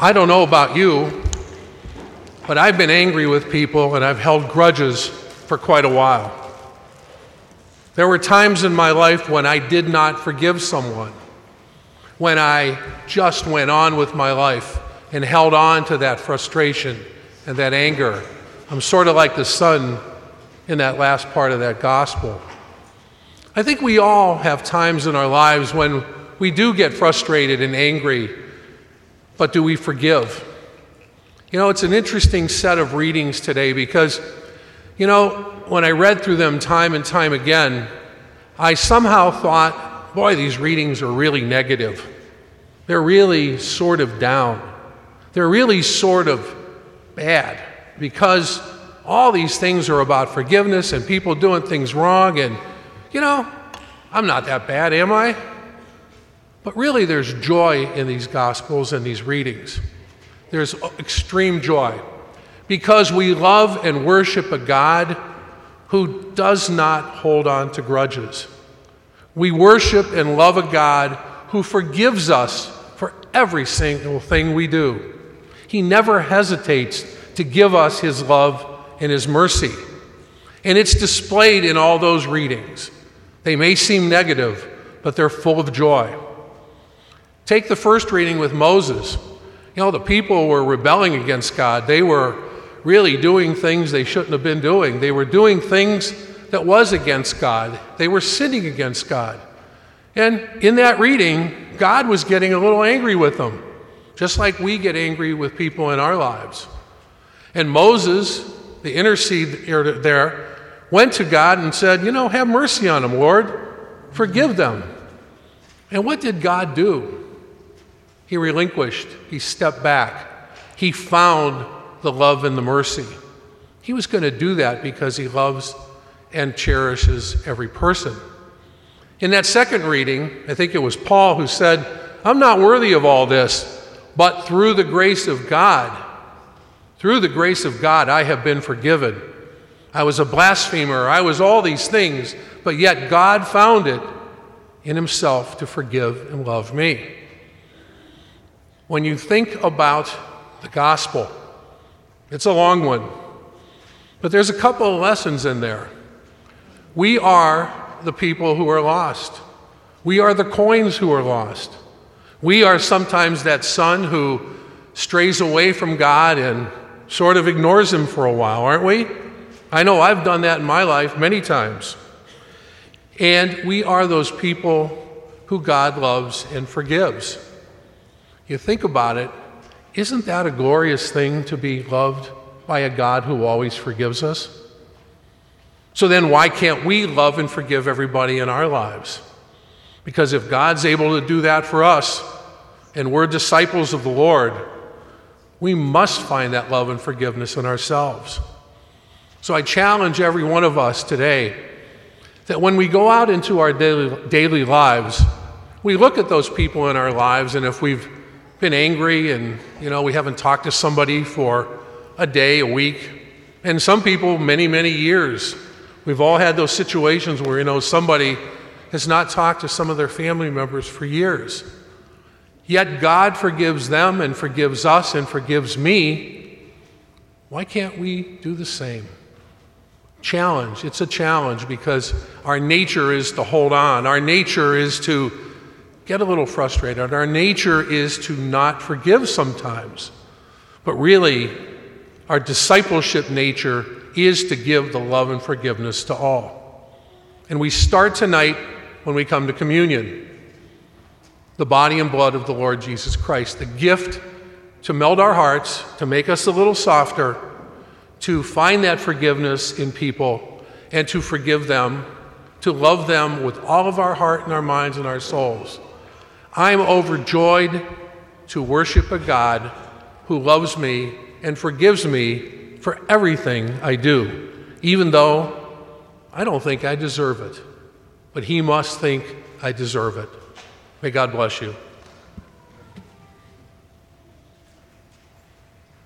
I don't know about you, but I've been angry with people and I've held grudges for quite a while. There were times in my life when I did not forgive someone, when I just went on with my life and held on to that frustration and that anger. I'm sort of like the son in that last part of that gospel. I think we all have times in our lives when we do get frustrated and angry, but do we forgive? You know, it's an interesting set of readings today because, you know, when I read through them time and time again, I somehow thought, boy, these readings are really negative. They're really sort of down. They're really sort of bad because all these things are about forgiveness and people doing things wrong and you know, I'm not that bad, am I? But really, there's joy in these Gospels and these readings. There's extreme joy because we love and worship a God who does not hold on to grudges. We worship and love a God who forgives us for every single thing we do. He never hesitates to give us His love and His mercy. And it's displayed in all those readings. They may seem negative, but they're full of joy. Take the first reading with Moses. You know, the people were rebelling against God. They were really doing things they shouldn't have been doing. They were doing things that was against God. They were sinning against God. And in that reading, God was getting a little angry with them, just like we get angry with people in our lives. And Moses, the intercede there, went to God and said, You know, have mercy on them, Lord. Forgive them. And what did God do? He relinquished, he stepped back, he found the love and the mercy. He was going to do that because he loves and cherishes every person. In that second reading, I think it was Paul who said, I'm not worthy of all this, but through the grace of God, through the grace of God, I have been forgiven. I was a blasphemer. I was all these things, but yet God found it in Himself to forgive and love me. When you think about the gospel, it's a long one, but there's a couple of lessons in there. We are the people who are lost, we are the coins who are lost. We are sometimes that son who strays away from God and sort of ignores Him for a while, aren't we? I know I've done that in my life many times. And we are those people who God loves and forgives. You think about it, isn't that a glorious thing to be loved by a God who always forgives us? So then, why can't we love and forgive everybody in our lives? Because if God's able to do that for us, and we're disciples of the Lord, we must find that love and forgiveness in ourselves. So I challenge every one of us today that when we go out into our daily, daily lives, we look at those people in our lives, and if we've been angry and you know we haven't talked to somebody for a day, a week, and some people many, many years, we've all had those situations where you know somebody has not talked to some of their family members for years. Yet God forgives them and forgives us and forgives me. Why can't we do the same? challenge. It's a challenge because our nature is to hold on. Our nature is to get a little frustrated. Our nature is to not forgive sometimes. But really, our discipleship nature is to give the love and forgiveness to all. And we start tonight when we come to communion the body and blood of the Lord Jesus Christ, the gift to melt our hearts, to make us a little softer to find that forgiveness in people and to forgive them, to love them with all of our heart and our minds and our souls. I'm overjoyed to worship a God who loves me and forgives me for everything I do, even though I don't think I deserve it. But He must think I deserve it. May God bless you.